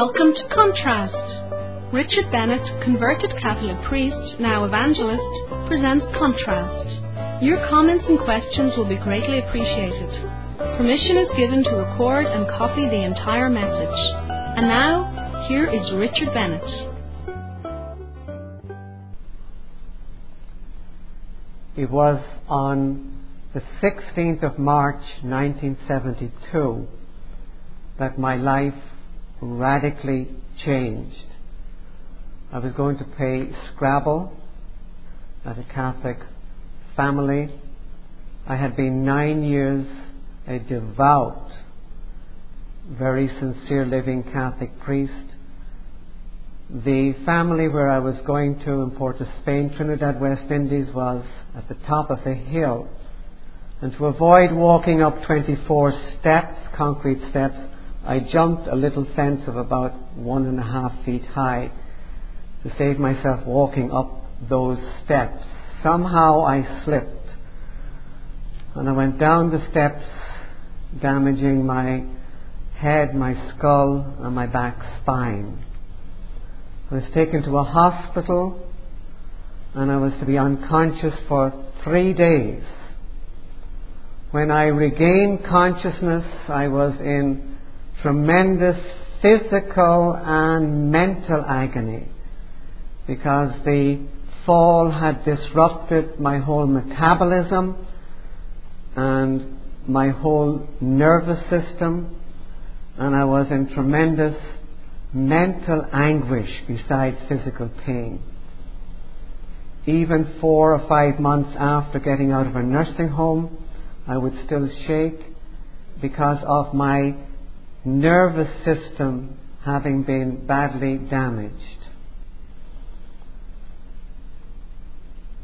Welcome to Contrast. Richard Bennett, converted Catholic priest, now evangelist, presents Contrast. Your comments and questions will be greatly appreciated. Permission is given to record and copy the entire message. And now, here is Richard Bennett. It was on the 16th of March 1972 that my life radically changed. I was going to play Scrabble at a Catholic family. I had been nine years a devout, very sincere living Catholic priest. The family where I was going to in Port of Spain, Trinidad, West Indies, was at the top of a hill. And to avoid walking up 24 steps, concrete steps, I jumped a little fence of about one and a half feet high to save myself walking up those steps. Somehow I slipped and I went down the steps, damaging my head, my skull, and my back spine. I was taken to a hospital and I was to be unconscious for three days. When I regained consciousness, I was in tremendous physical and mental agony because the fall had disrupted my whole metabolism and my whole nervous system, and I was in tremendous mental anguish besides physical pain. Even four or five months after getting out of a nursing home, I would still shake because of my nervous system having been badly damaged.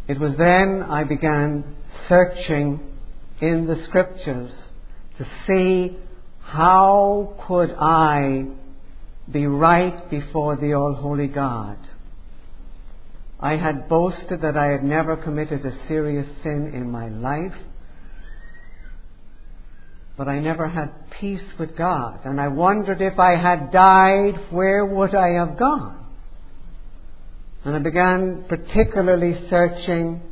It was then I began searching in the scriptures to see how could I be right before the All Holy God. I had boasted that I had never committed a serious sin in my life but I never had peace with God. And I wondered if I had died, where would I have gone? And I began particularly searching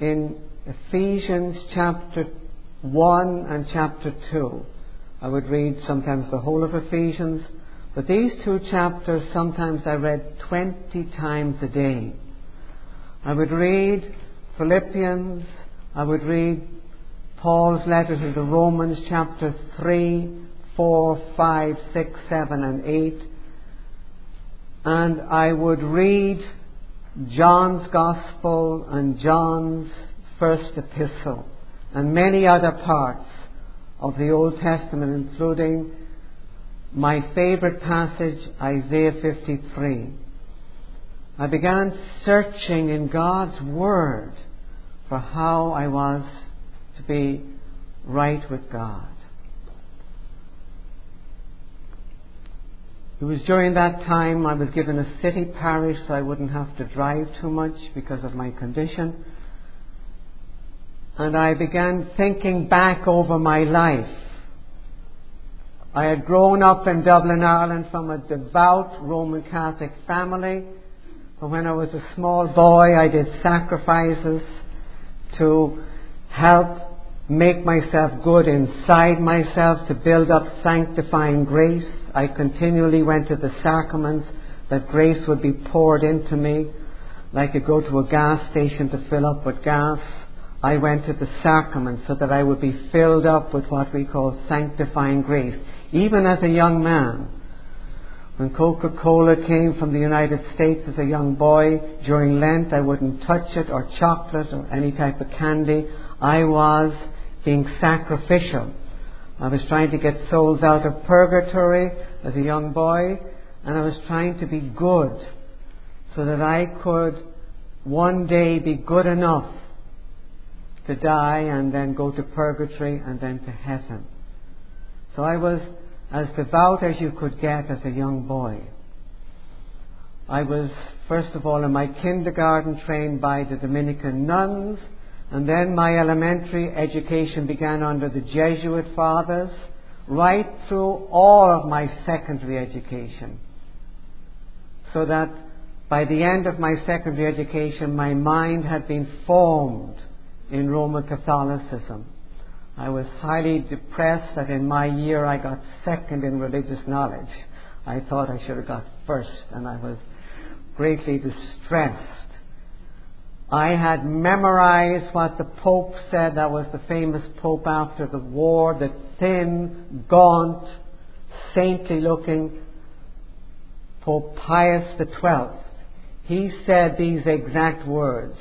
in Ephesians chapter 1 and chapter 2. I would read sometimes the whole of Ephesians, but these two chapters sometimes I read 20 times a day. I would read Philippians, I would read Paul's letter to the Romans, chapter 3, 4, 5, 6, 7, and 8. And I would read John's Gospel and John's first epistle and many other parts of the Old Testament, including my favorite passage, Isaiah 53. I began searching in God's Word for how I was to be right with God. It was during that time I was given a city parish so I wouldn't have to drive too much because of my condition. And I began thinking back over my life. I had grown up in Dublin, Ireland from a devout Roman Catholic family. But when I was a small boy, I did sacrifices to help make myself good inside myself to build up sanctifying grace. I continually went to the sacraments that grace would be poured into me. Like you go to a gas station to fill up with gas. I went to the sacraments so that I would be filled up with what we call sanctifying grace. Even as a young man, when Coca Cola came from the United States as a young boy during Lent, I wouldn't touch it or chocolate or any type of candy. I was being sacrificial. I was trying to get souls out of purgatory as a young boy, and I was trying to be good so that I could one day be good enough to die and then go to purgatory and then to heaven. So I was as devout as you could get as a young boy. I was, first of all, in my kindergarten trained by the Dominican nuns and then my elementary education began under the Jesuit fathers right through all of my secondary education. So that by the end of my secondary education, my mind had been formed in Roman Catholicism. I was highly depressed that in my year I got second in religious knowledge. I thought I should have got first, and I was greatly distressed. I had memorized what the Pope said. That was the famous Pope after the war, the thin, gaunt, saintly looking Pope Pius XII. He said these exact words.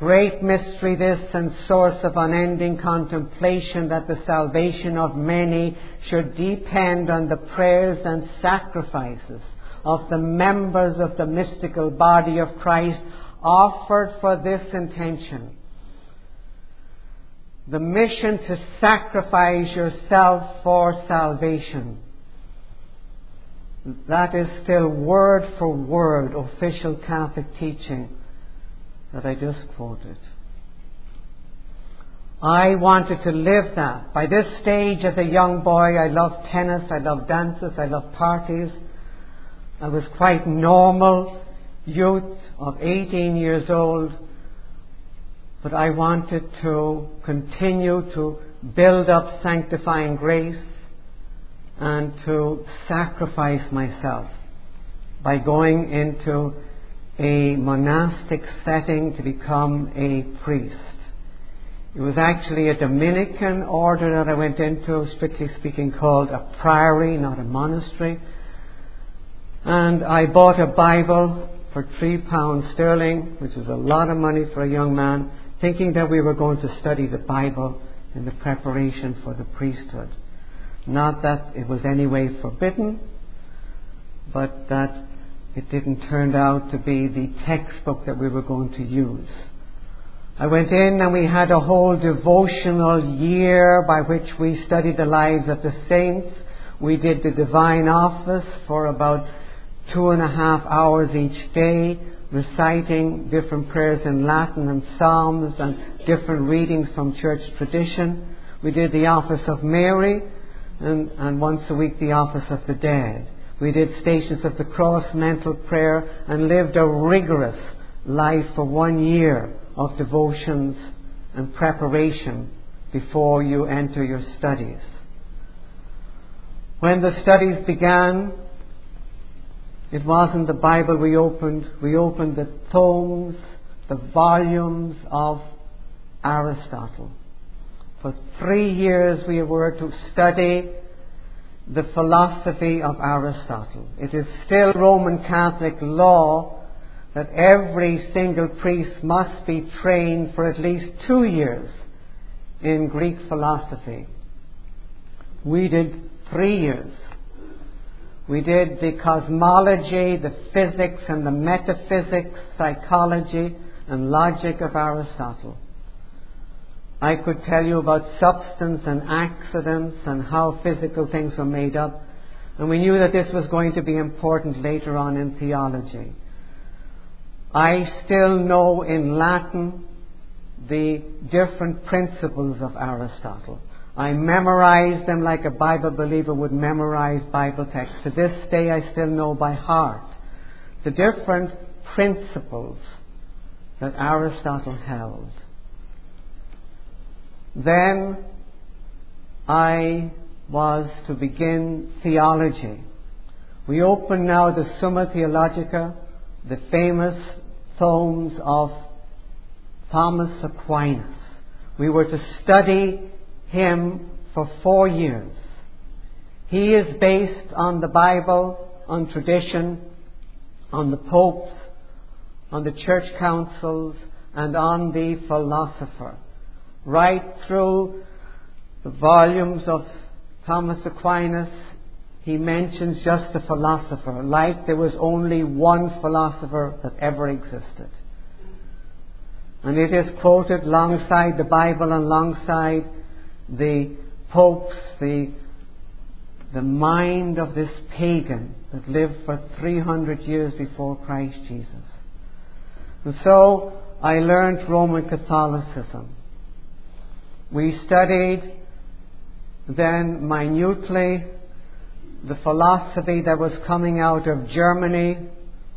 Great mystery this and source of unending contemplation that the salvation of many should depend on the prayers and sacrifices of the members of the mystical body of Christ offered for this intention. The mission to sacrifice yourself for salvation. That is still word for word official Catholic teaching that I just quoted. I wanted to live that. By this stage, as a young boy, I loved tennis, I loved dances, I loved parties. I was quite normal youth of 18 years old, but I wanted to continue to build up sanctifying grace and to sacrifice myself by going into a monastic setting to become a priest. It was actually a Dominican order that I went into, strictly speaking, called a priory, not a monastery. And I bought a Bible for three pounds sterling, which was a lot of money for a young man, thinking that we were going to study the Bible in the preparation for the priesthood. Not that it was any way forbidden, but that it didn't turn out to be the textbook that we were going to use. I went in and we had a whole devotional year by which we studied the lives of the saints. We did the divine office for about two and a half hours each day, reciting different prayers in Latin and Psalms and different readings from church tradition. We did the office of Mary and, and once a week the office of the dead. We did Stations of the Cross, mental prayer, and lived a rigorous life for one year of devotions and preparation before you enter your studies. When the studies began, it wasn't the Bible we opened, we opened the tomes, the volumes of Aristotle. For three years we were to study the philosophy of Aristotle. It is still Roman Catholic law that every single priest must be trained for at least two years in Greek philosophy. We did three years. We did the cosmology, the physics and the metaphysics, psychology and logic of Aristotle. I could tell you about substance and accidents and how physical things were made up. And we knew that this was going to be important later on in theology. I still know in Latin the different principles of Aristotle. I memorized them like a Bible believer would memorize Bible texts. To this day, I still know by heart the different principles that Aristotle held. Then I was to begin theology. We open now the Summa Theologica, the famous tomes of Thomas Aquinas. We were to study him for four years. He is based on the Bible, on tradition, on the popes, on the church councils, and on the philosopher right through the volumes of Thomas Aquinas, he mentions just a philosopher, like there was only one philosopher that ever existed. And it is quoted alongside the Bible and alongside the popes, the, the mind of this pagan that lived for 300 years before Christ Jesus. And so I learned Roman Catholicism. We studied then minutely the philosophy that was coming out of Germany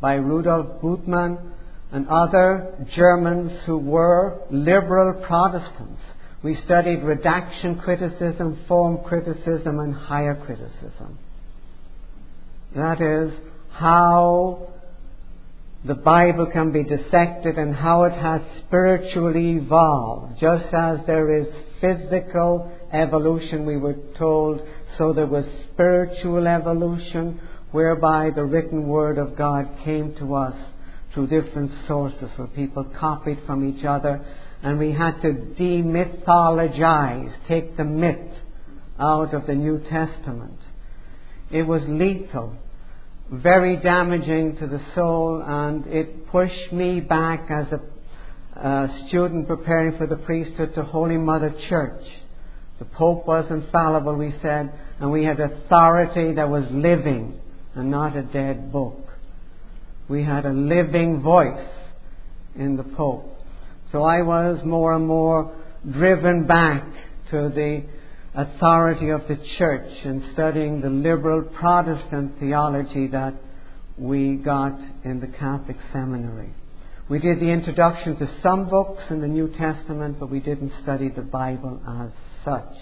by Rudolf Bultmann and other Germans who were liberal Protestants. We studied redaction criticism, form criticism, and higher criticism. That is how the Bible can be dissected and how it has spiritually evolved. Just as there is physical evolution, we were told, so there was spiritual evolution whereby the written word of God came to us through different sources where people copied from each other and we had to demythologize, take the myth out of the New Testament. It was lethal, very damaging to the soul, and it pushed me back as a, a student preparing for the priesthood to Holy Mother Church. The Pope was infallible, we said, and we had authority that was living and not a dead book. We had a living voice in the Pope. So I was more and more driven back to the authority of the church and studying the liberal Protestant theology that we got in the Catholic seminary. We did the introduction to some books in the New Testament, but we didn't study the Bible as such.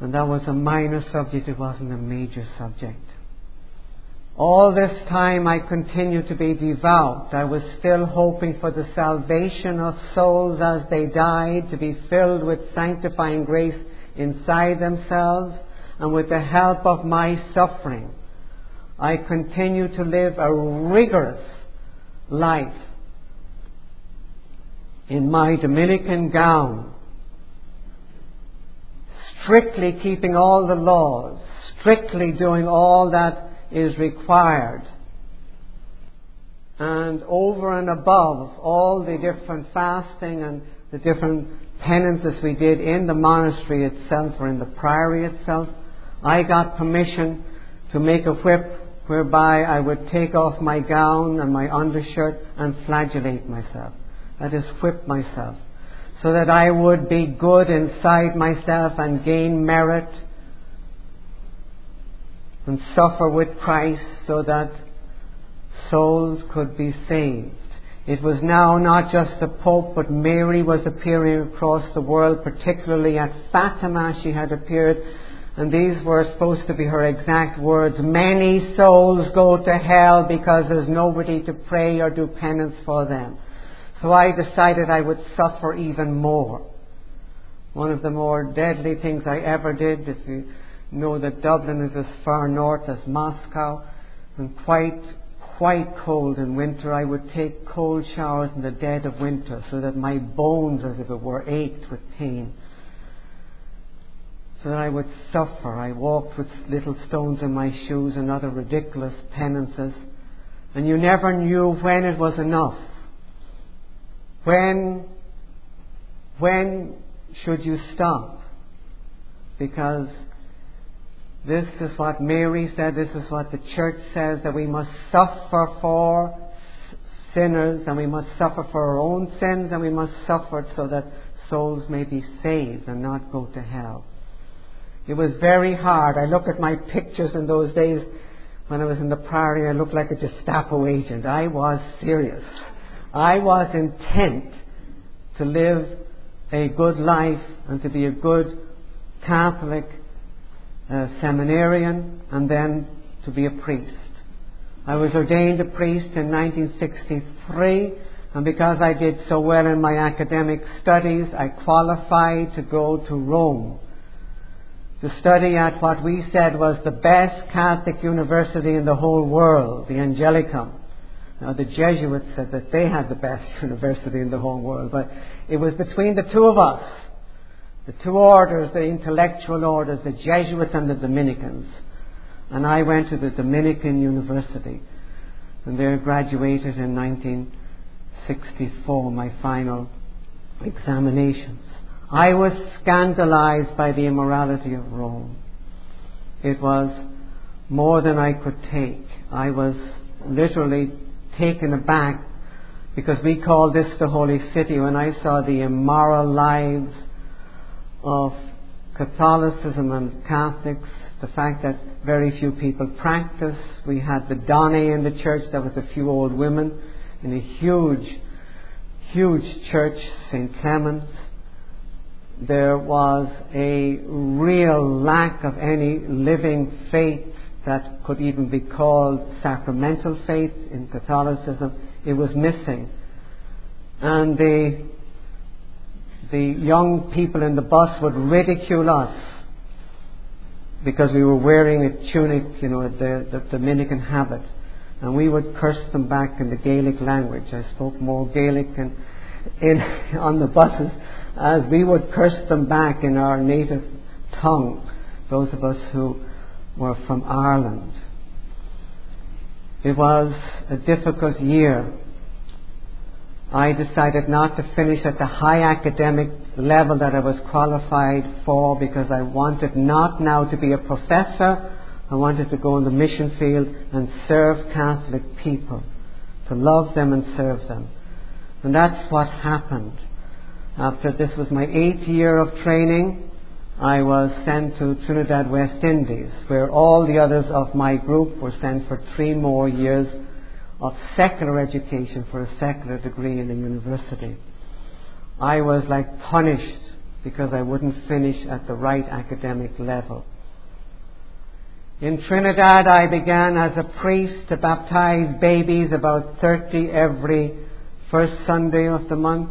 And that was a minor subject, it wasn't a major subject. All this time I continued to be devout. I was still hoping for the salvation of souls as they died, to be filled with sanctifying grace inside themselves, and with the help of my suffering. I continued to live a rigorous life in my Dominican gown, strictly keeping all the laws, strictly doing all that is required. And over and above all the different fasting and the different penances we did in the monastery itself or in the priory itself, I got permission to make a whip whereby I would take off my gown and my undershirt and flagellate myself. That is, whip myself. So that I would be good inside myself and gain merit and suffer with Christ so that souls could be saved. It was now not just the Pope, but Mary was appearing across the world, particularly at Fatima she had appeared, and these were supposed to be her exact words. Many souls go to hell because there's nobody to pray or do penance for them. So I decided I would suffer even more. One of the more deadly things I ever did, if you know that Dublin is as far north as Moscow and quite, quite cold in winter. I would take cold showers in the dead of winter so that my bones, as if it were, ached with pain. So that I would suffer. I walked with little stones in my shoes and other ridiculous penances. And you never knew when it was enough. When, when should you stop? Because this is what Mary said, this is what the church says, that we must suffer for sinners and we must suffer for our own sins and we must suffer so that souls may be saved and not go to hell. It was very hard. I look at my pictures in those days when I was in the priory, I looked like a Gestapo agent. I was serious. I was intent to live a good life and to be a good Catholic a seminarian and then to be a priest. I was ordained a priest in 1963 and because I did so well in my academic studies, I qualified to go to Rome to study at what we said was the best Catholic university in the whole world, the Angelicum. Now, the Jesuits said that they had the best university in the whole world, but it was between the two of us the two orders, the intellectual orders, the Jesuits and the Dominicans. And I went to the Dominican University. And there graduated in 1964, my final examinations. I was scandalized by the immorality of Rome. It was more than I could take. I was literally taken aback because we call this the holy city when I saw the immoral lives of Catholicism and Catholics, the fact that very few people practice. We had the Donny in the church, there was a few old women in a huge, huge church, St. Clement's. There was a real lack of any living faith that could even be called sacramental faith in Catholicism. It was missing. And the, the young people in the bus would ridicule us because we were wearing a tunic, you know, the, the Dominican habit. And we would curse them back in the Gaelic language. I spoke more Gaelic in, in, on the buses as we would curse them back in our native tongue, those of us who were from Ireland. It was a difficult year. I decided not to finish at the high academic level that I was qualified for because I wanted not now to be a professor. I wanted to go in the mission field and serve Catholic people, to love them and serve them. And that's what happened. After this was my eighth year of training, I was sent to Trinidad, West Indies, where all the others of my group were sent for three more years of secular education for a secular degree in a university. I was like punished because I wouldn't finish at the right academic level. In Trinidad, I began as a priest to baptize babies, about 30 every first Sunday of the month,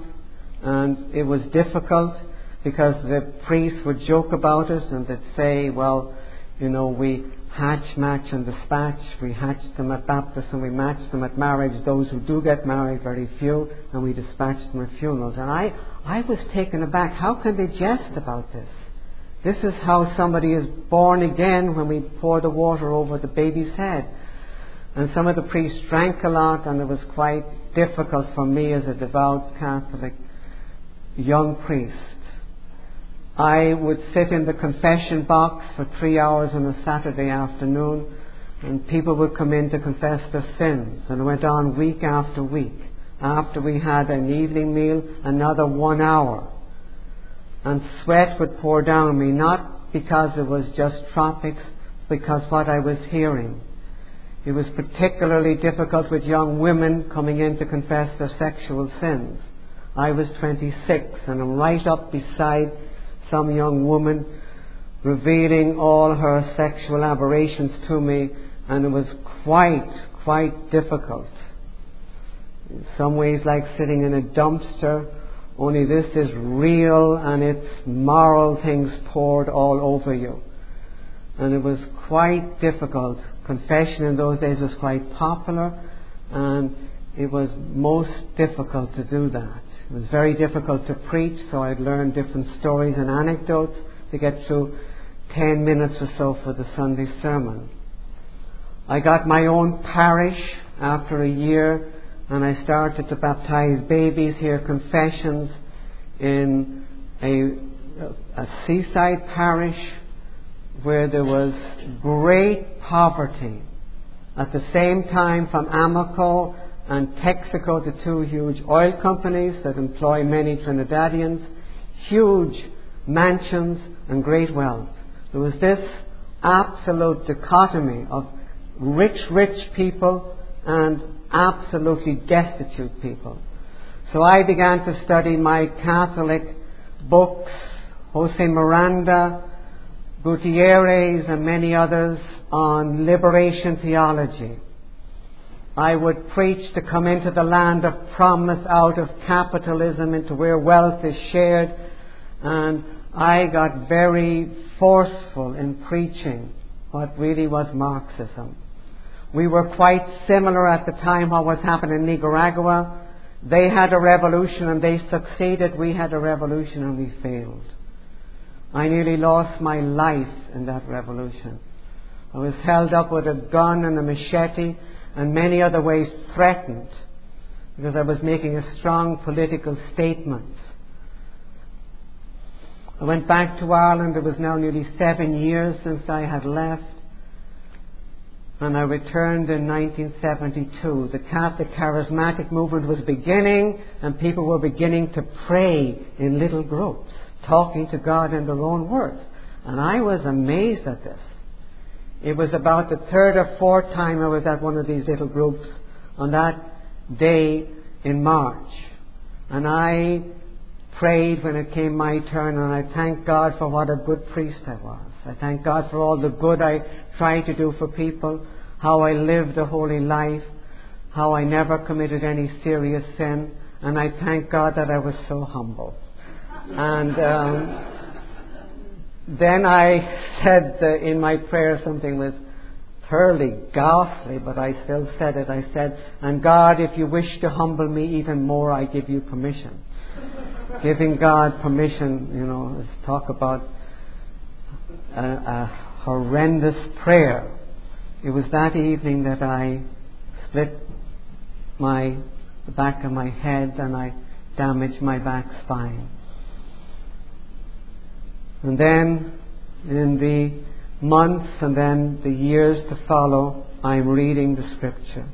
and it was difficult because the priests would joke about it and they'd say, well, you know, we hatch, match, and dispatch. We hatch them at baptism, and we match them at marriage. Those who do get married, very few, and we dispatch them at funerals. And I, I was taken aback. How can they jest about this? This is how somebody is born again when we pour the water over the baby's head. And some of the priests drank a lot, and it was quite difficult for me as a devout Catholic young priest I would sit in the confession box for three hours on a Saturday afternoon, and people would come in to confess their sins. And it went on week after week. After we had an evening meal, another one hour. And sweat would pour down me, not because it was just tropics, because what I was hearing. It was particularly difficult with young women coming in to confess their sexual sins. I was 26 and I'm right up beside some young woman revealing all her sexual aberrations to me, and it was quite, quite difficult. In some ways, like sitting in a dumpster, only this is real and it's moral things poured all over you. And it was quite difficult. Confession in those days was quite popular, and it was most difficult to do that. It was very difficult to preach, so I'd learn different stories and anecdotes to get through 10 minutes or so for the Sunday sermon. I got my own parish after a year and I started to baptize babies, hear confessions in a, a seaside parish where there was great poverty. At the same time, from Amoco and Texaco, the two huge oil companies that employ many Trinidadians, huge mansions and great wealth. There was this absolute dichotomy of rich, rich people and absolutely destitute people. So I began to study my Catholic books, Jose Miranda, Gutierrez, and many others on liberation theology. I would preach to come into the land of promise out of capitalism into where wealth is shared. And I got very forceful in preaching what really was Marxism. We were quite similar at the time what was happening in Nicaragua. They had a revolution and they succeeded. We had a revolution and we failed. I nearly lost my life in that revolution. I was held up with a gun and a machete and many other ways threatened because I was making a strong political statement. I went back to Ireland. It was now nearly seven years since I had left. And I returned in 1972. The Catholic charismatic movement was beginning, and people were beginning to pray in little groups, talking to God in their own words. And I was amazed at this. It was about the third or fourth time I was at one of these little groups on that day in March. And I prayed when it came my turn, and I thanked God for what a good priest I was. I thank God for all the good I tried to do for people, how I lived a holy life, how I never committed any serious sin, and I thank God that I was so humble. And um, then I said in my prayer something was thoroughly ghastly, but I still said it. I said, And God, if you wish to humble me even more, I give you permission. Giving God permission, you know, is talk about a, a horrendous prayer. It was that evening that I split my the back of my head and I damaged my back spine. And then in the months and then the years to follow, I'm reading the scripture.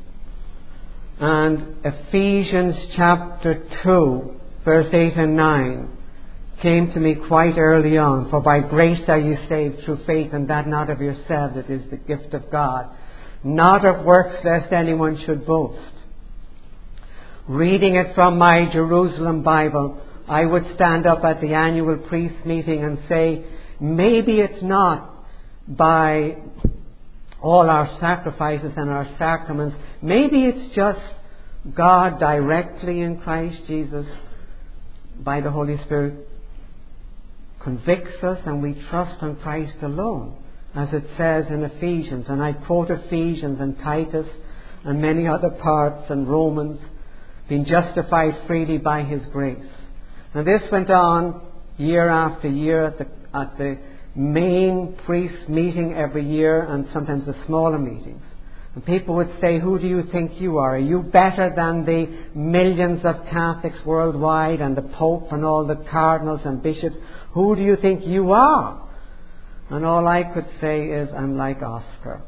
And Ephesians chapter 2, verse 8 and 9 came to me quite early on. For by grace are you saved through faith, and that not of yourselves, it is the gift of God. Not of works, lest anyone should boast. Reading it from my Jerusalem Bible, I would stand up at the annual priest meeting and say, maybe it's not by all our sacrifices and our sacraments. Maybe it's just God directly in Christ Jesus by the Holy Spirit convicts us and we trust on Christ alone, as it says in Ephesians. And I quote Ephesians and Titus and many other parts and Romans, being justified freely by His grace. And this went on year after year at the, at the main priest meeting every year and sometimes the smaller meetings. And people would say, Who do you think you are? Are you better than the millions of Catholics worldwide and the Pope and all the cardinals and bishops? Who do you think you are? And all I could say is, I'm like Oscar.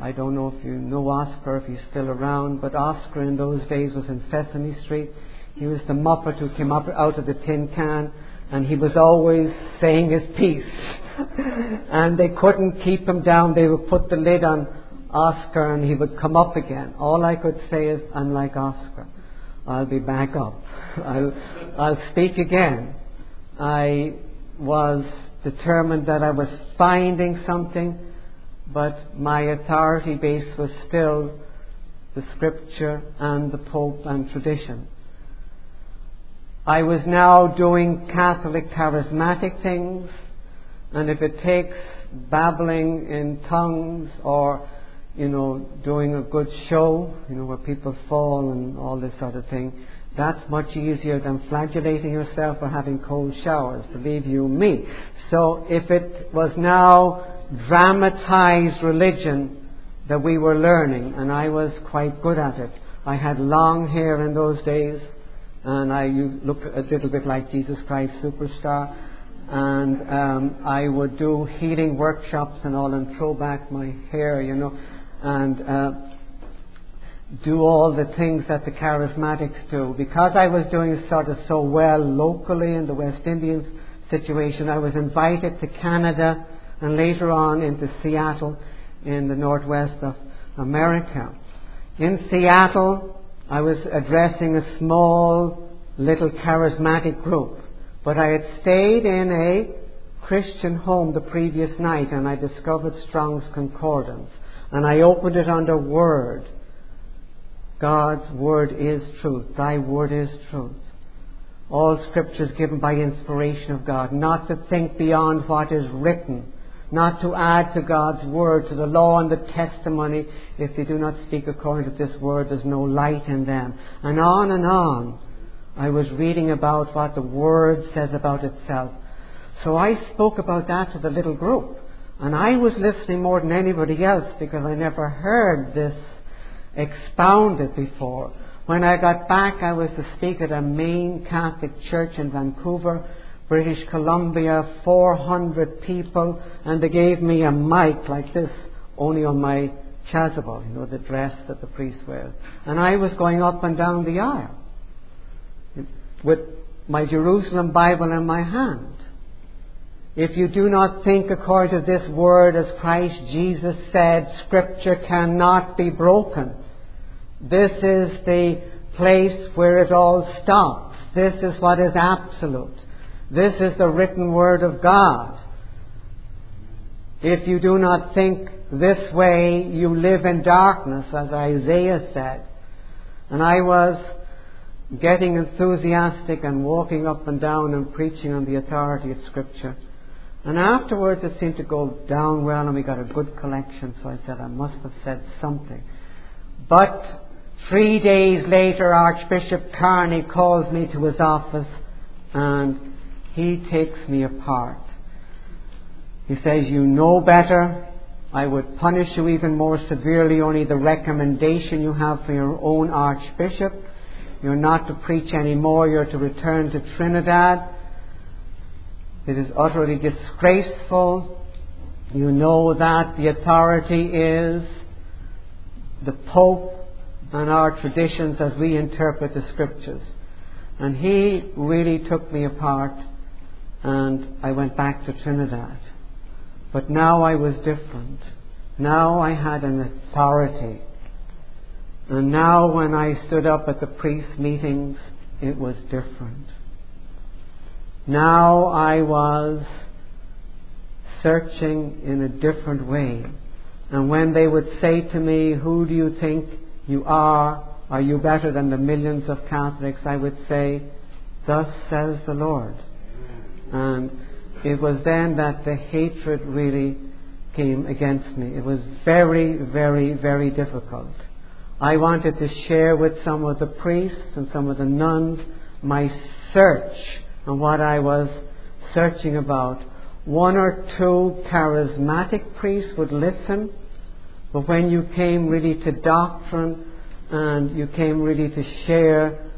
I don't know if you know Oscar, if he's still around, but Oscar in those days was in Sesame Street. He was the Muppet who came up out of the tin can, and he was always saying his piece. and they couldn't keep him down. They would put the lid on Oscar, and he would come up again. All I could say is, I'm like Oscar. I'll be back up. I'll, I'll speak again. I was determined that I was finding something, but my authority base was still the scripture and the Pope and tradition. I was now doing Catholic charismatic things, and if it takes babbling in tongues or, you know, doing a good show, you know, where people fall and all this sort of thing, that's much easier than flagellating yourself or having cold showers, believe you me. So if it was now dramatized religion that we were learning, and I was quite good at it. I had long hair in those days, and I looked a little bit like Jesus Christ Superstar. And um, I would do healing workshops and all, and throw back my hair, you know, and uh, do all the things that the charismatics do. Because I was doing sort of so well locally in the West Indian situation, I was invited to Canada and later on into Seattle in the northwest of America. In Seattle, I was addressing a small little charismatic group, but I had stayed in a Christian home the previous night and I discovered Strong's Concordance and I opened it under Word God's word is truth. Thy word is truth. All scripture is given by inspiration of God, not to think beyond what is written, not to add to God's word, to the law and the testimony. If they do not speak according to this word, there's no light in them. And on and on. I was reading about what the word says about itself. So I spoke about that to the little group. And I was listening more than anybody else because I never heard this expounded before. When I got back, I was to speak at a main Catholic church in Vancouver, British Columbia, 400 people, and they gave me a mic like this, only on my chasuble, you know, the dress that the priest wears. And I was going up and down the aisle with my Jerusalem Bible in my hand. if you do not think according to this word as Christ Jesus said, Scripture cannot be broken. This is the place where it all stops. This is what is absolute. This is the written word of God. If you do not think this way, you live in darkness, as Isaiah said. And I was getting enthusiastic and walking up and down and preaching on the authority of Scripture. And afterwards it seemed to go down well and we got a good collection, so I said I must have said something. But three days later Archbishop Carney calls me to his office and he takes me apart. He says, You know better. I would punish you even more severely, only the recommendation you have for your own Archbishop. You're not to preach anymore, you're to return to Trinidad. It is utterly disgraceful. You know that the authority is the Pope and our traditions as we interpret the Scriptures. And he really took me apart and I went back to Trinidad. But now I was different. Now I had an authority. And now when I stood up at the priest meetings, it was different. Now I was searching in a different way. And when they would say to me, Who do you think you are? Are you better than the millions of Catholics? I would say, Thus says the Lord. And it was then that the hatred really came against me. It was very, very, very difficult. I wanted to share with some of the priests and some of the nuns my search and what I was searching about. One or two charismatic priests would listen, but when you came really to doctrine and you came really to share,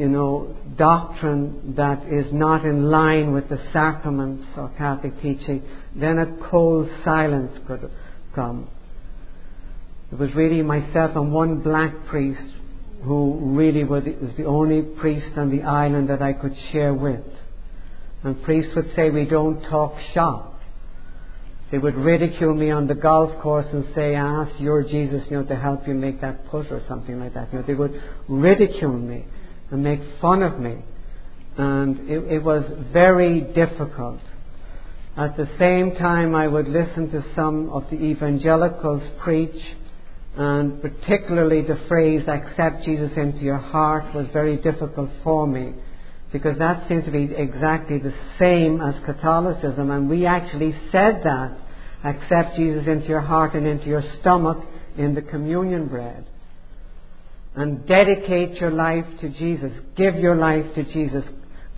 you know, doctrine that is not in line with the sacraments or Catholic teaching, then a cold silence could come. It was really myself and one black priest who really was the only priest on the island that I could share with. And priests would say, We don't talk shop. They would ridicule me on the golf course and say, Ask your Jesus, you know, to help you make that putt or something like that. You know, they would ridicule me and make fun of me. And it, it was very difficult. At the same time, I would listen to some of the evangelicals preach and particularly the phrase accept Jesus into your heart was very difficult for me because that seemed to be exactly the same as Catholicism and we actually said that accept Jesus into your heart and into your stomach in the communion bread and dedicate your life to Jesus give your life to Jesus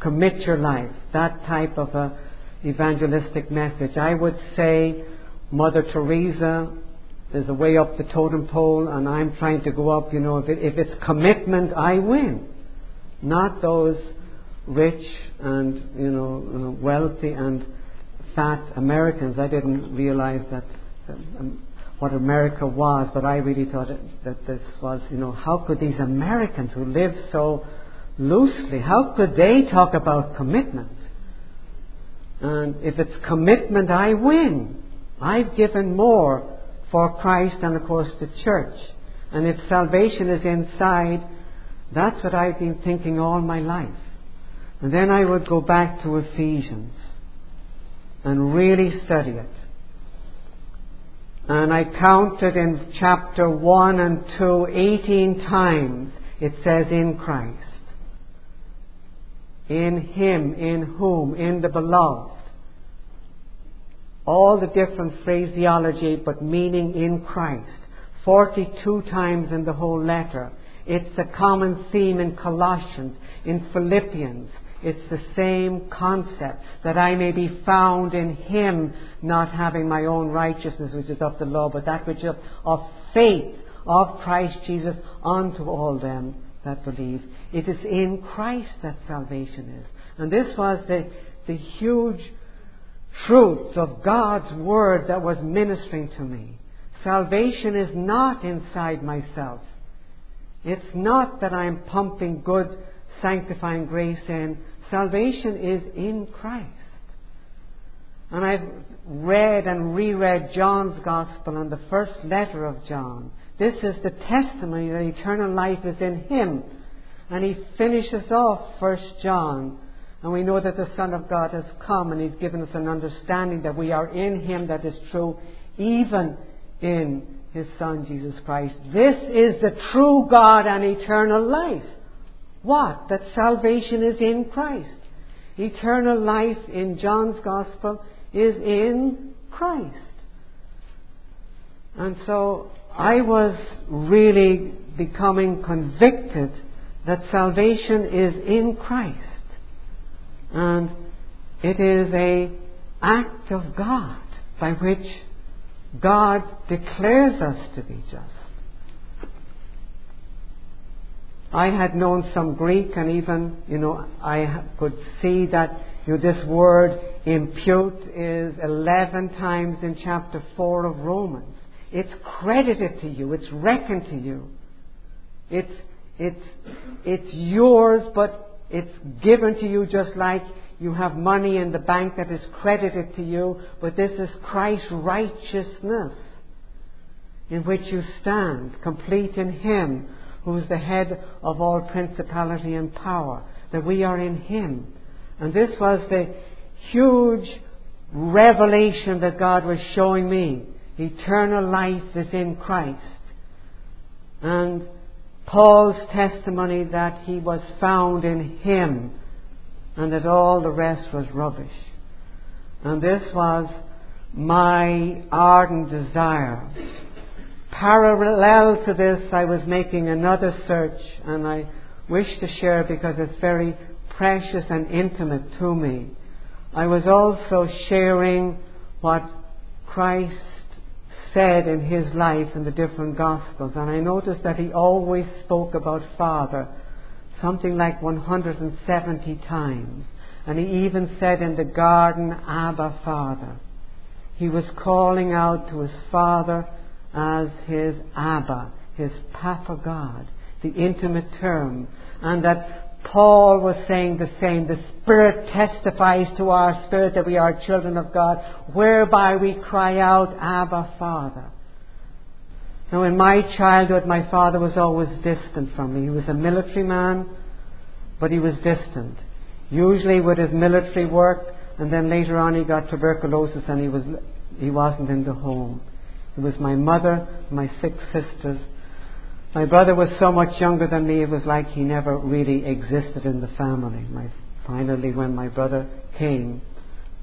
commit your life that type of a evangelistic message I would say Mother Teresa there's a way up the totem pole, and I'm trying to go up. You know, if, it, if it's commitment, I win. Not those rich and you know uh, wealthy and fat Americans. I didn't realize that um, what America was, but I really thought it, that this was. You know, how could these Americans who live so loosely, how could they talk about commitment? And if it's commitment, I win. I've given more for Christ and, of course, the church. And if salvation is inside, that's what I've been thinking all my life. And then I would go back to Ephesians and really study it. And I counted in chapter 1 and 2, 18 times it says in Christ. In Him, in whom, in the beloved all the different phraseology but meaning in Christ. 42 times in the whole letter. It's a common theme in Colossians, in Philippians. It's the same concept that I may be found in Him, not having my own righteousness, which is of the law, but that which is of faith of Christ Jesus unto all them that believe. It is in Christ that salvation is. And this was the, the huge truth of God's Word that was ministering to me. Salvation is not inside myself. It's not that I'm pumping good, sanctifying grace in. Salvation is in Christ. And I've read and reread John's Gospel and the first letter of John. This is the testimony that eternal life is in him. And he finishes off First John. And we know that the Son of God has come and he's given us an understanding that we are in him that is true, even in his Son Jesus Christ. This is the true God and eternal life. What? That salvation is in Christ. Eternal life in John's Gospel is in Christ. And so I was really becoming convicted that salvation is in Christ. And it is a act of God by which God declares us to be just. I had known some Greek and even, you know, I could see that, you know, this word impute is 11 times in chapter 4 of Romans. It's credited to you. It's reckoned to you. It's, it's, it's yours, but it's given to you just like you have money in the bank that is credited to you, but this is Christ's righteousness in which you stand, complete in Him, who is the head of all principality and power, that we are in Him. And this was the huge revelation that God was showing me. Eternal life is in Christ. And Paul's testimony that he was found in Him and that all the rest was rubbish. And this was my ardent desire. Parallel to this, I was making another search, and I wish to share because it's very precious and intimate to me. I was also sharing what Christ said in his life in the different Gospels, and I noticed that he always spoke about Father something like 170 times. And he even said in the garden, Abba, Father. He was calling out to his Father as his Abba, his Papa God, the intimate term. And that Paul was saying the same. The Spirit testifies to our spirit that we are children of God, whereby we cry out, Abba, Father. Now, in my childhood, my father was always distant from me. He was a military man, but he was distant. Usually with his military work, and then later on he got tuberculosis and he, was, he wasn't in the home. It was my mother, my six sisters. My brother was so much younger than me, it was like he never really existed in the family. My, finally, when my brother came,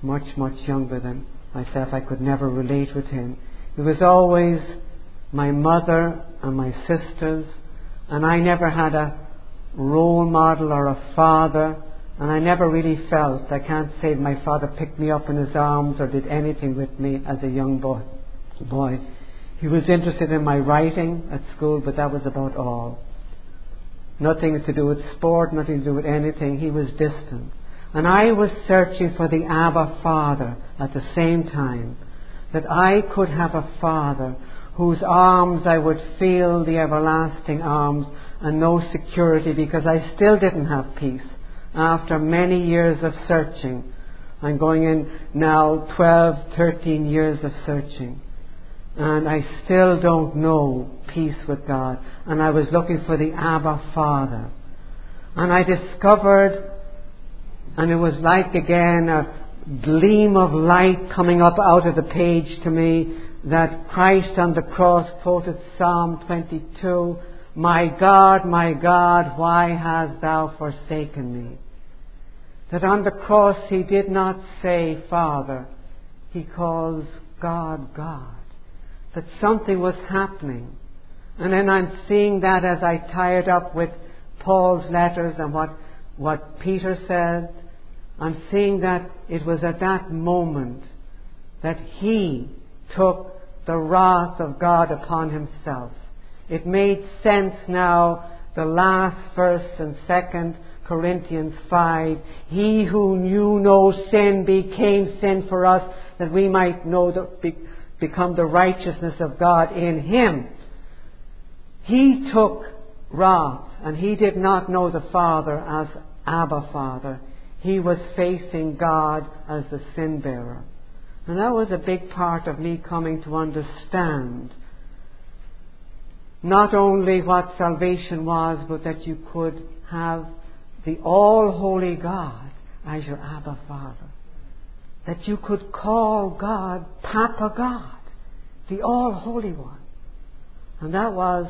much, much younger than myself, I could never relate with him. It was always my mother and my sisters, and I never had a role model or a father, and I never really felt, I can't say my father picked me up in his arms or did anything with me as a young boy. Boy. He was interested in my writing at school, but that was about all. Nothing to do with sport, nothing to do with anything. He was distant. And I was searching for the Abba Father at the same time, that I could have a Father whose arms I would feel the everlasting arms and no security because I still didn't have peace after many years of searching. I'm going in now 12, 13 years of searching. And I still don't know peace with God. And I was looking for the Abba Father. And I discovered, and it was like again a gleam of light coming up out of the page to me that Christ on the cross quoted Psalm 22, My God, my God, why hast thou forsaken me? That on the cross he did not say, Father, he calls God, God. That something was happening. And then I'm seeing that as I tie it up with Paul's letters and what, what Peter said. I'm seeing that it was at that moment that he took the wrath of God upon himself. It made sense now, the last verse and second Corinthians 5. He who knew no sin became sin for us that we might know the, become the righteousness of God in him. He took wrath and he did not know the Father as Abba Father. He was facing God as the sin bearer. And that was a big part of me coming to understand not only what salvation was, but that you could have the all holy God as your Abba Father. That you could call God Papa God, the all holy one. And that was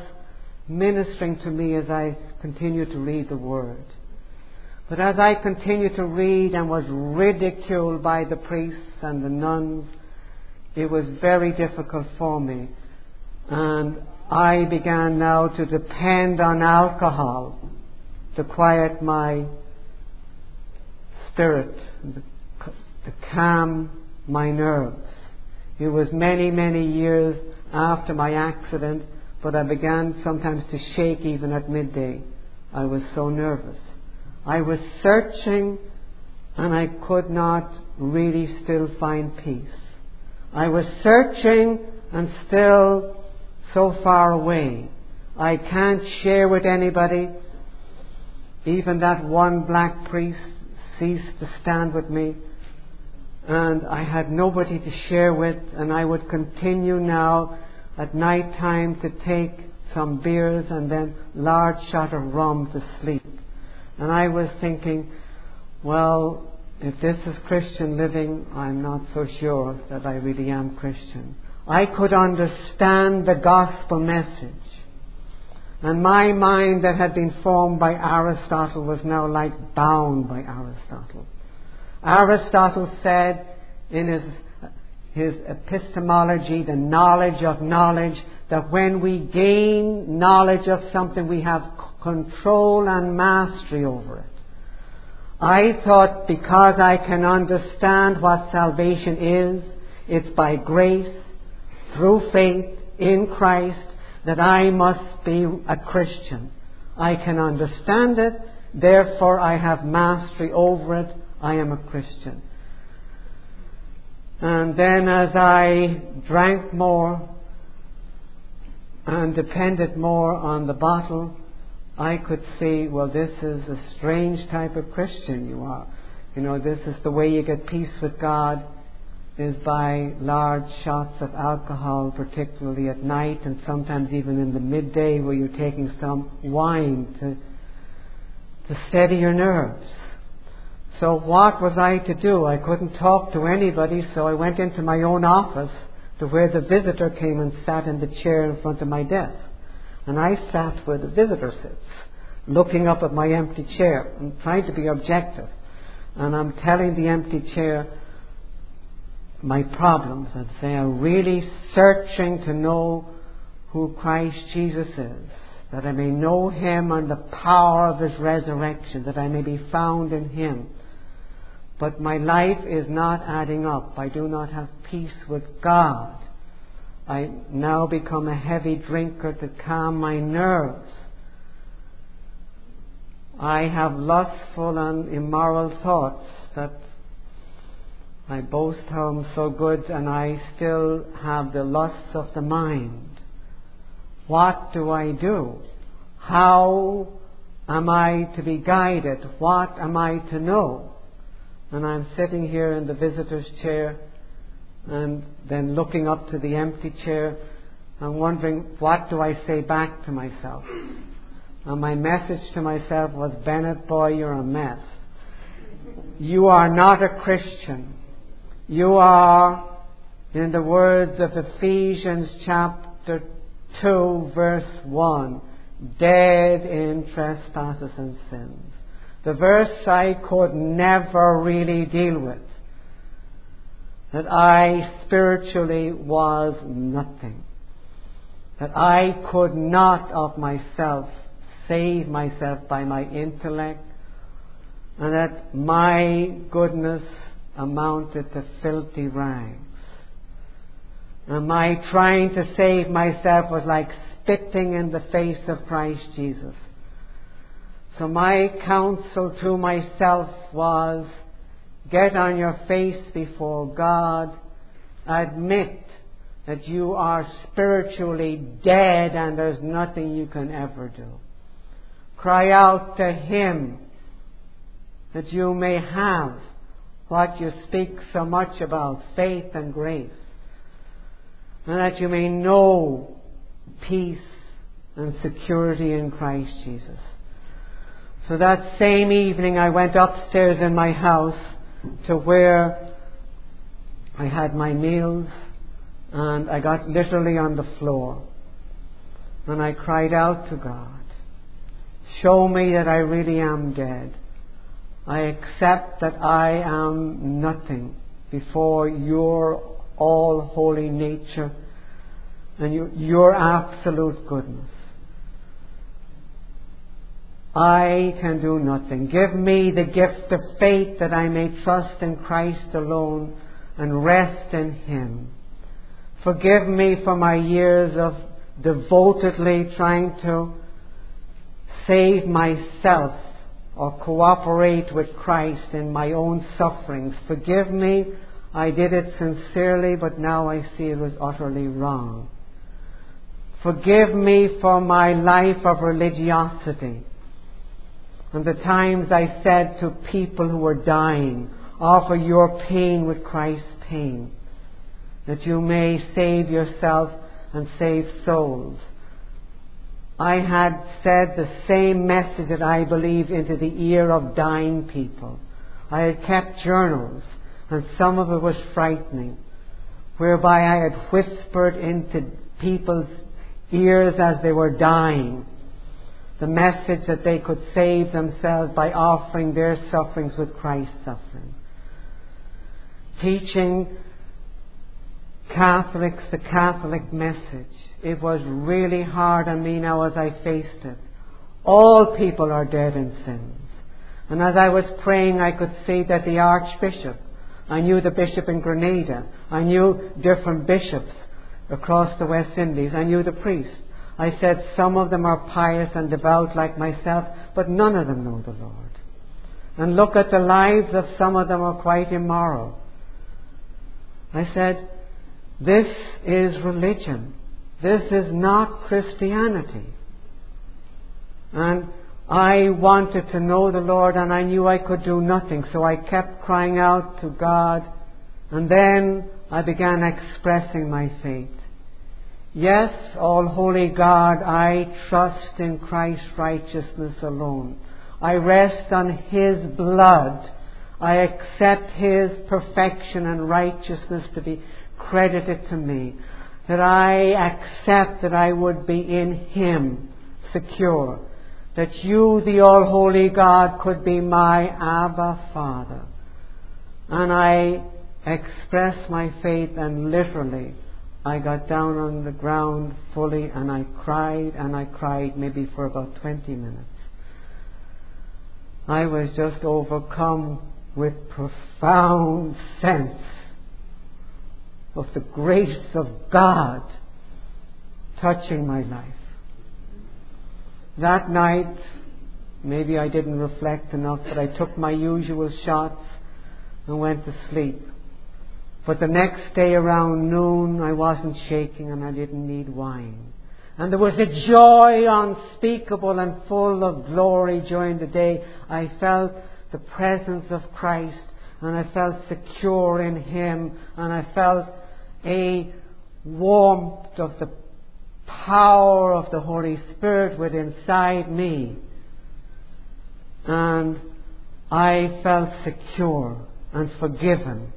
ministering to me as I continued to read the Word. But as I continued to read and was ridiculed by the priests and the nuns, it was very difficult for me. And I began now to depend on alcohol to quiet my spirit, to calm my nerves. It was many, many years after my accident, but I began sometimes to shake even at midday. I was so nervous. I was searching and I could not really still find peace. I was searching and still so far away. I can't share with anybody. Even that one black priest ceased to stand with me. And I had nobody to share with, and I would continue now at night time to take some beers and then large shot of rum to sleep. And I was thinking, well, if this is Christian living, I'm not so sure that I really am Christian. I could understand the gospel message. And my mind that had been formed by Aristotle was now like bound by Aristotle. Aristotle said in his, his epistemology, the knowledge of knowledge, that when we gain knowledge of something, we have control and mastery over it. I thought because I can understand what salvation is, it's by grace, through faith in Christ, that I must be a Christian. I can understand it, therefore I have mastery over it, I am a Christian. And then as I drank more and depended more on the bottle, I could see, well, this is a strange type of Christian you are. You know, this is the way you get peace with God is by large shots of alcohol, particularly at night and sometimes even in the midday where you're taking some wine to, to steady your nerves. So what was I to do? I couldn't talk to anybody, so I went into my own office to where the visitor came and sat in the chair in front of my desk. And I sat where the visitor sits, looking up at my empty chair and trying to be objective. And I'm telling the empty chair, my problems and say I'm really searching to know who Christ Jesus is, that I may know Him and the power of His resurrection, that I may be found in Him. But my life is not adding up. I do not have peace with God. I now become a heavy drinker to calm my nerves. I have lustful and immoral thoughts that I boast how I'm so good and I still have the lusts of the mind. What do I do? How am I to be guided? What am I to know? And I'm sitting here in the visitor's chair and then looking up to the empty chair and wondering what do I say back to myself? And my message to myself was, Bennett, boy, you're a mess. You are not a Christian. You are, in the words of Ephesians chapter 2, verse 1, dead in trespasses and sins. The verse I could never really deal with. That I spiritually was nothing. That I could not of myself save myself by my intellect. And that my goodness amounted to filthy rags. And my trying to save myself was like spitting in the face of Christ Jesus. So my counsel to myself was, get on your face before God, admit that you are spiritually dead and there's nothing you can ever do. Cry out to Him that you may have what you speak so much about, faith and grace. And that you may know peace and security in Christ Jesus. So that same evening I went upstairs in my house to where I had my meals and I got literally on the floor. And I cried out to God, show me that I really am dead. I accept that I am nothing before your all holy nature and your, your absolute goodness. I can do nothing. Give me the gift of faith that I may trust in Christ alone and rest in Him. Forgive me for my years of devotedly trying to save myself or cooperate with Christ in my own sufferings. Forgive me. I did it sincerely, but now I see it was utterly wrong. Forgive me for my life of religiosity and the times I said to people who were dying, offer your pain with Christ's pain, that you may save yourself and save souls. I had said the same message that I believed into the ear of dying people. I had kept journals, and some of it was frightening, whereby I had whispered into people's ears as they were dying the message that they could save themselves by offering their sufferings with Christ's suffering. Teaching Catholics the Catholic message. It was really hard on me now as I faced it. All people are dead in sins. And as I was praying, I could see that the Archbishop, I knew the Bishop in Grenada, I knew different bishops across the West Indies, I knew the priest. I said, some of them are pious and devout like myself, but none of them know the Lord. And look at the lives of some of them are quite immoral. I said, this is religion. This is not Christianity. And I wanted to know the Lord and I knew I could do nothing, so I kept crying out to God and then I began expressing my faith. Yes, all holy God, I trust in Christ's righteousness alone. I rest on His blood. I accept His perfection and righteousness to be credited to me. That I accept that I would be in Him secure. That you, the all holy God, could be my Abba Father. And I express my faith and literally I got down on the ground fully and I cried and I cried maybe for about 20 minutes. I was just overcome with profound sense of the grace of God touching my life. That night, maybe I didn't reflect enough, but I took my usual shots and went to sleep. But the next day around noon, I wasn't shaking and I didn't need wine. And there was a joy unspeakable and full of glory during the day. I felt the presence of Christ and I felt secure in Him and I felt a warmth of the power of the Holy Spirit within inside me. And I felt secure and forgiven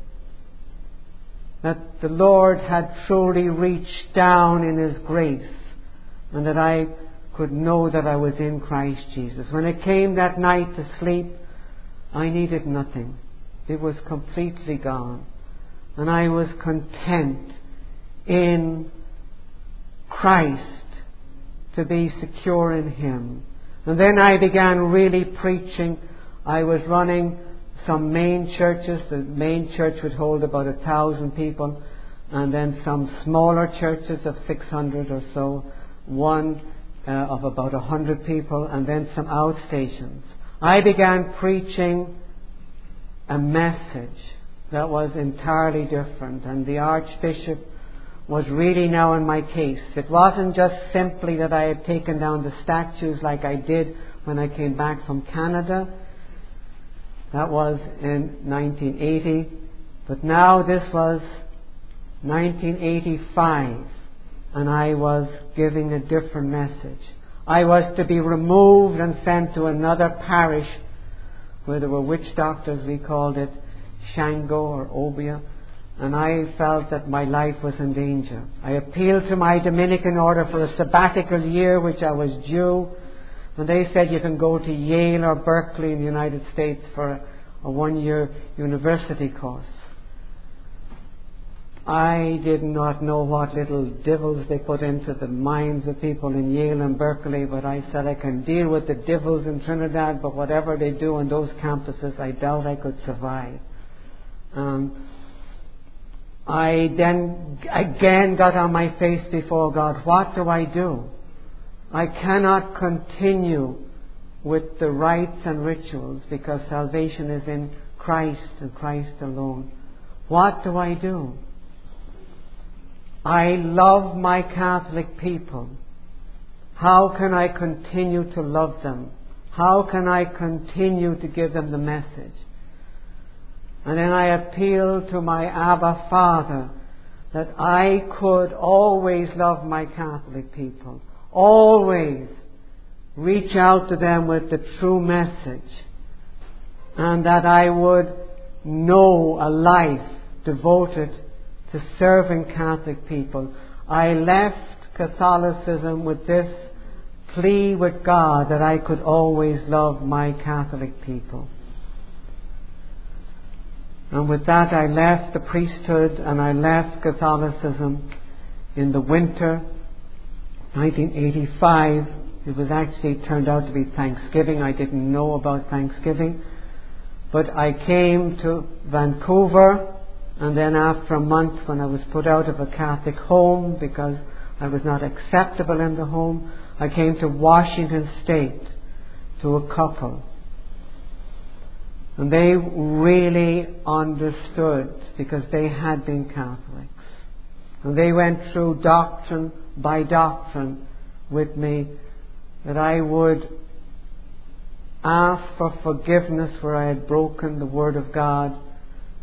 that the Lord had truly reached down in His grace and that I could know that I was in Christ Jesus. When I came that night to sleep, I needed nothing. It was completely gone. And I was content in Christ to be secure in Him. And then I began really preaching. I was running some main churches. The main church would hold about a thousand people, and then some smaller churches of 600 or so, one uh, of about a hundred people, and then some outstations. I began preaching a message that was entirely different, and the Archbishop was really now in my case. It wasn't just simply that I had taken down the statues like I did when I came back from Canada That was in 1980. But now this was 1985 and I was giving a different message. I was to be removed and sent to another parish where there were witch doctors, we called it Shango or Obia, and I felt that my life was in danger. I appealed to my Dominican order for a sabbatical year, which I was due, and they said you can go to Yale or Berkeley in the United States for a, one year university course. I did not know what little devils they put into the minds of people in Yale and Berkeley, but I said I can deal with the devils in Trinidad, but whatever they do on those campuses, I doubt I could survive. Um, I then again got on my face before God. What do I do? I cannot continue with the rites and rituals because salvation is in Christ and Christ alone. What do I do? I love my Catholic people. How can I continue to love them? How can I continue to give them the message? And then I appeal to my Abba Father that I could always love my Catholic people, always reach out to them with the true message, and that I would know a life devoted to serving Catholic people. I left Catholicism with this plea with God that I could always love my Catholic people. And with that, I left the priesthood and I left Catholicism in the winter 1985. It was actually turned out to be Thanksgiving. I didn't know about Thanksgiving. But I came to Vancouver and then after a month, when I was put out of a Catholic home because I was not acceptable in the home, I came to Washington State to a couple. And they really understood because they had been Catholics. And they went through doctrine by doctrine with me that I would ask for forgiveness where I had broken the Word of God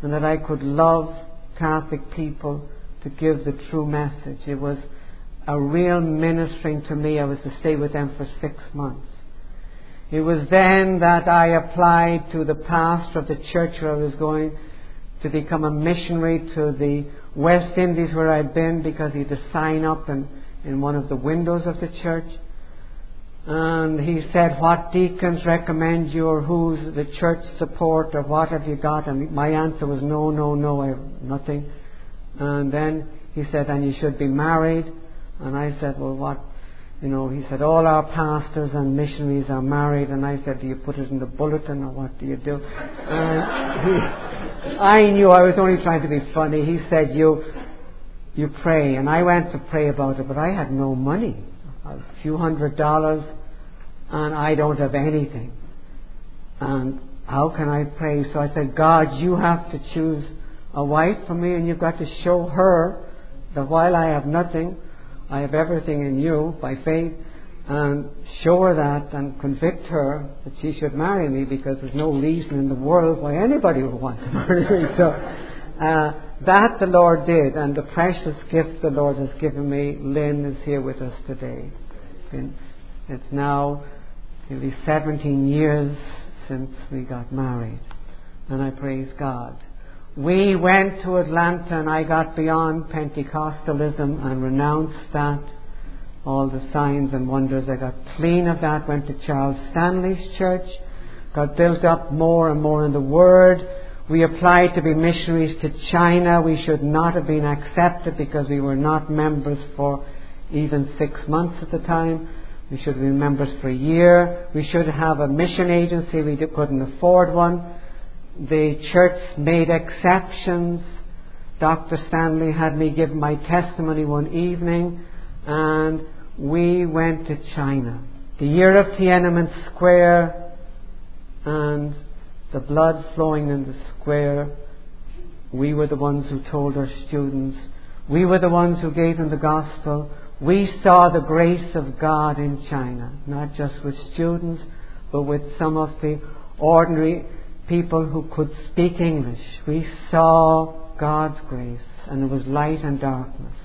and that I could love Catholic people to give the true message. It was a real ministering to me. I was to stay with them for six months. It was then that I applied to the pastor of the church where I was going to become a missionary to the West Indies where I'd been because he had a sign up in, in one of the windows of the church. And he said, What deacons recommend you, or who's the church support, or what have you got? And my answer was, No, no, no, I have nothing. And then he said, And you should be married. And I said, Well, what? You know, he said, All our pastors and missionaries are married. And I said, Do you put it in the bulletin, or what do you do? And he, I knew I was only trying to be funny. He said, You, you pray. And I went to pray about it, but I had no money a few hundred dollars and I don't have anything. And how can I pray? So I said, God, you have to choose a wife for me and you've got to show her that while I have nothing, I have everything in you by faith and show her that and convict her that she should marry me because there's no reason in the world why anybody would want to marry me. So, uh, that the Lord did, and the precious gift the Lord has given me, Lynn is here with us today. It's now nearly 17 years since we got married, and I praise God. We went to Atlanta, and I got beyond Pentecostalism and renounced that, all the signs and wonders. I got clean of that, went to Charles Stanley's church, got built up more and more in the Word we applied to be missionaries to China. We should not have been accepted because we were not members for even six months at the time. We should have been members for a year. We should have a mission agency. We couldn't afford one. The church made exceptions. Dr. Stanley had me give my testimony one evening, and we went to China. The year of Tiananmen Square, and the blood flowing in the square. We were the ones who told our students. We were the ones who gave them the gospel. We saw the grace of God in China, not just with students, but with some of the ordinary people who could speak English. We saw God's grace, and it was light and darkness.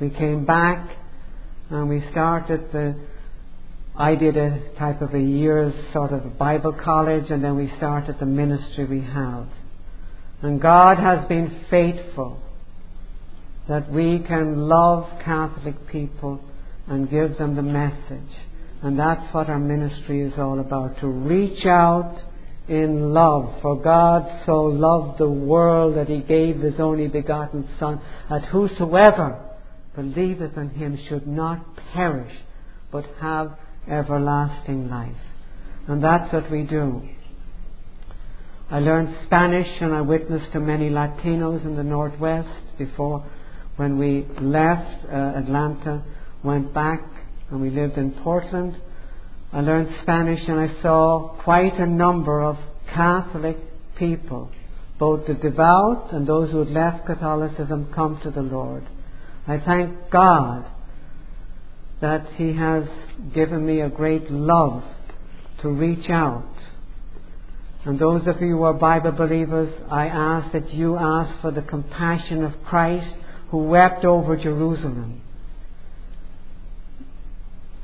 We came back and we started the I did a type of a year's sort of Bible college and then we started the ministry we have. And God has been faithful that we can love Catholic people and give them the message. And that's what our ministry is all about to reach out in love. For God so loved the world that he gave his only begotten Son, that whosoever believeth in him should not perish, but have everlasting life. And that's what we do. I learned Spanish and I witnessed to many Latinos in the Northwest before when we left uh, Atlanta, went back and we lived in Portland. I learned Spanish and I saw quite a number of Catholic people, both the devout and those who had left Catholicism, come to the Lord. I thank God that He has given me a great love to reach out. And those of you who are Bible believers, I ask that you ask for the compassion of Christ who wept over Jerusalem.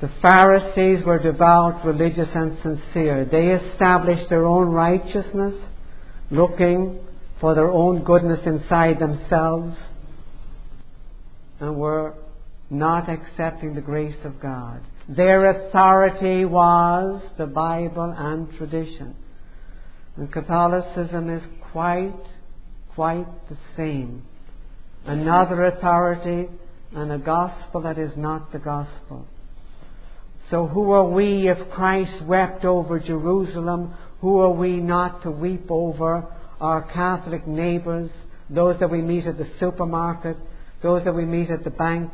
The Pharisees were devout, religious, and sincere. They established their own righteousness, looking for their own goodness inside themselves, and were not accepting the grace of God. Their authority was the Bible and tradition. And Catholicism is quite, quite the same. Another authority and a gospel that is not the gospel. So who are we if Christ wept over Jerusalem? Who are we not to weep over our Catholic neighbours, those that we meet at the supermarket, those that we meet at the bank,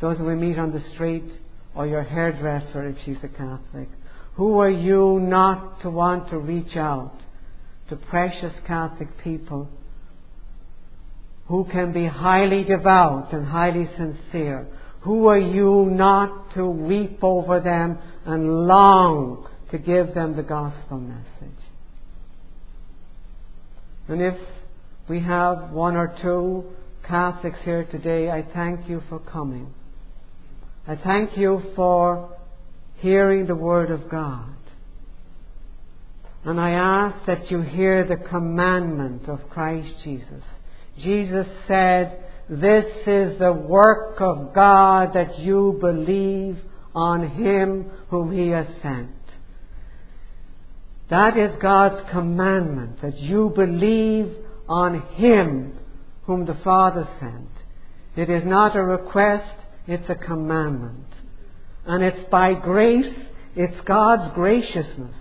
those that we meet on the street, or your hairdresser if she's a Catholic. Who are you not to want to reach out to precious Catholic people who can be highly devout and highly sincere? Who are you not to weep over them and long to give them the gospel message? And if we have one or two Catholics here today, I thank you for coming. I thank you for hearing the Word of God. And I ask that you hear the commandment of Christ Jesus. Jesus said, This is the work of God that you believe on Him whom He has sent. That is God's commandment, that you believe on Him whom the Father sent. It is not a request, it's a commandment. And it's by grace, it's God's graciousness.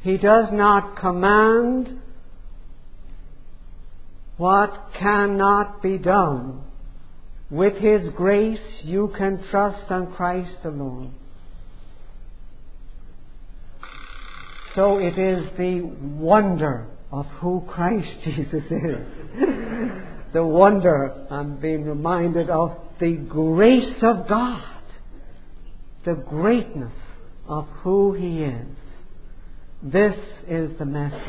He does not command what cannot be done. With His grace, you can trust on Christ alone. So it is the wonder of who Christ Jesus is. the wonder, I'm being reminded of the grace of God, the greatness of who He is. This is the message.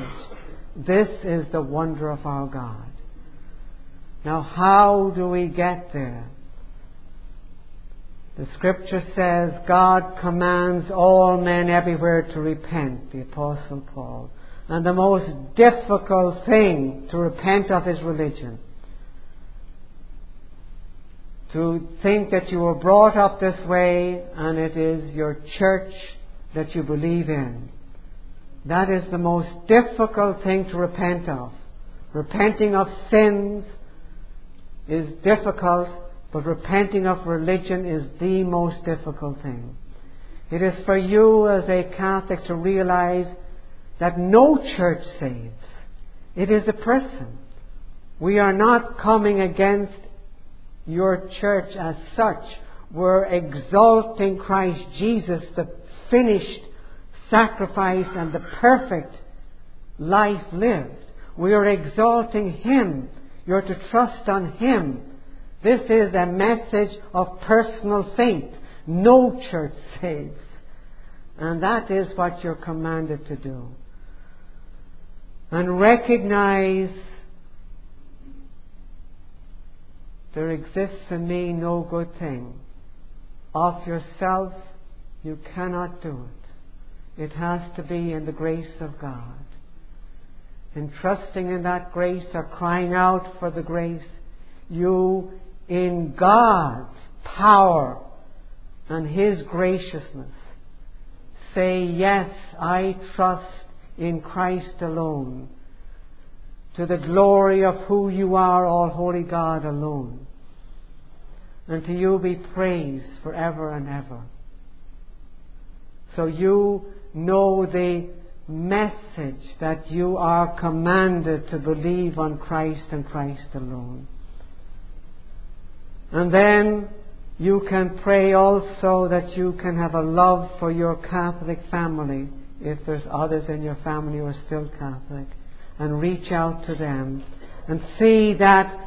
This is the wonder of our God. Now, how do we get there? The scripture says God commands all men everywhere to repent, the Apostle Paul. And the most difficult thing to repent of is religion to think that you were brought up this way and it is your church that you believe in. That is the most difficult thing to repent of. Repenting of sins is difficult, but repenting of religion is the most difficult thing. It is for you as a Catholic to realize that no church saves. It is a person. We are not coming against your church as such We're exalting Christ Jesus, the finished sacrifice and the perfect life lived. We are exalting Him. You're to trust on Him. This is a message of personal faith. No church saves. And that is what you're commanded to do. and recognize there exists in me no good thing. Of yourself, you cannot do it. It has to be in the grace of God. In trusting in that grace or crying out for the grace, you, in God's power and His graciousness, say, Yes, I trust in Christ alone, to the glory of who you are, all holy God alone. And to you be praise forever and ever. So you know the message that you are commanded to believe on Christ and Christ alone. And then you can pray also that you can have a love for your Catholic family if there's others in your family who are still Catholic and reach out to them and see that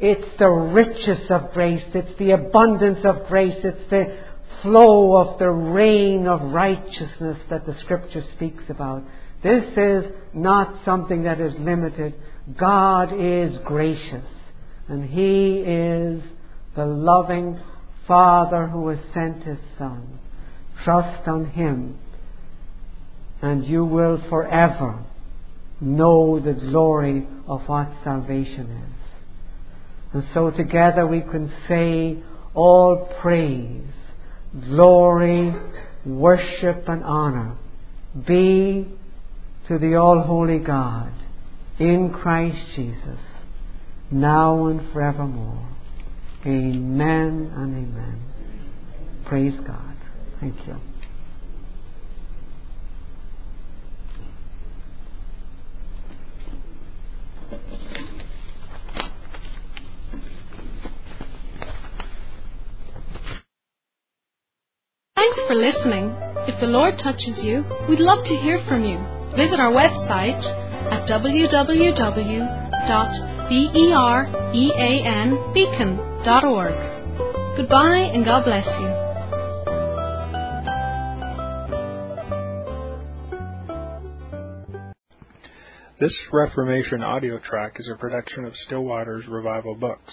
it's the richest of grace, it's the abundance of grace, it's the flow of the rain of righteousness that the scripture speaks about. This is not something that is limited. God is gracious and He is the loving Father who has sent His Son. Trust on Him and you will forever know the glory of what salvation is. And so together we can say all praise, glory, worship and honor be to the all holy God in Christ Jesus, now and forevermore. Amen and amen. Praise God. Thank you. Thanks for listening. If the Lord touches you, we'd love to hear from you. Visit our website at www.bereanbeacon.org. Goodbye and God bless you. This Reformation audio track is a production of Still Waters Revival Books.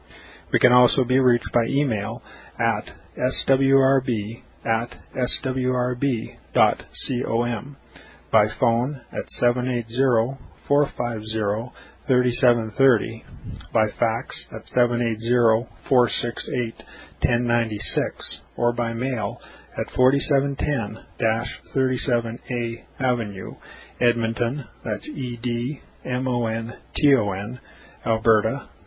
We can also be reached by email at swrb at swrb.com, by phone at 780-450-3730, by fax at 780-468-1096, or by mail at 4710-37A Avenue, Edmonton, that's E-D-M-O-N-T-O-N, Alberta,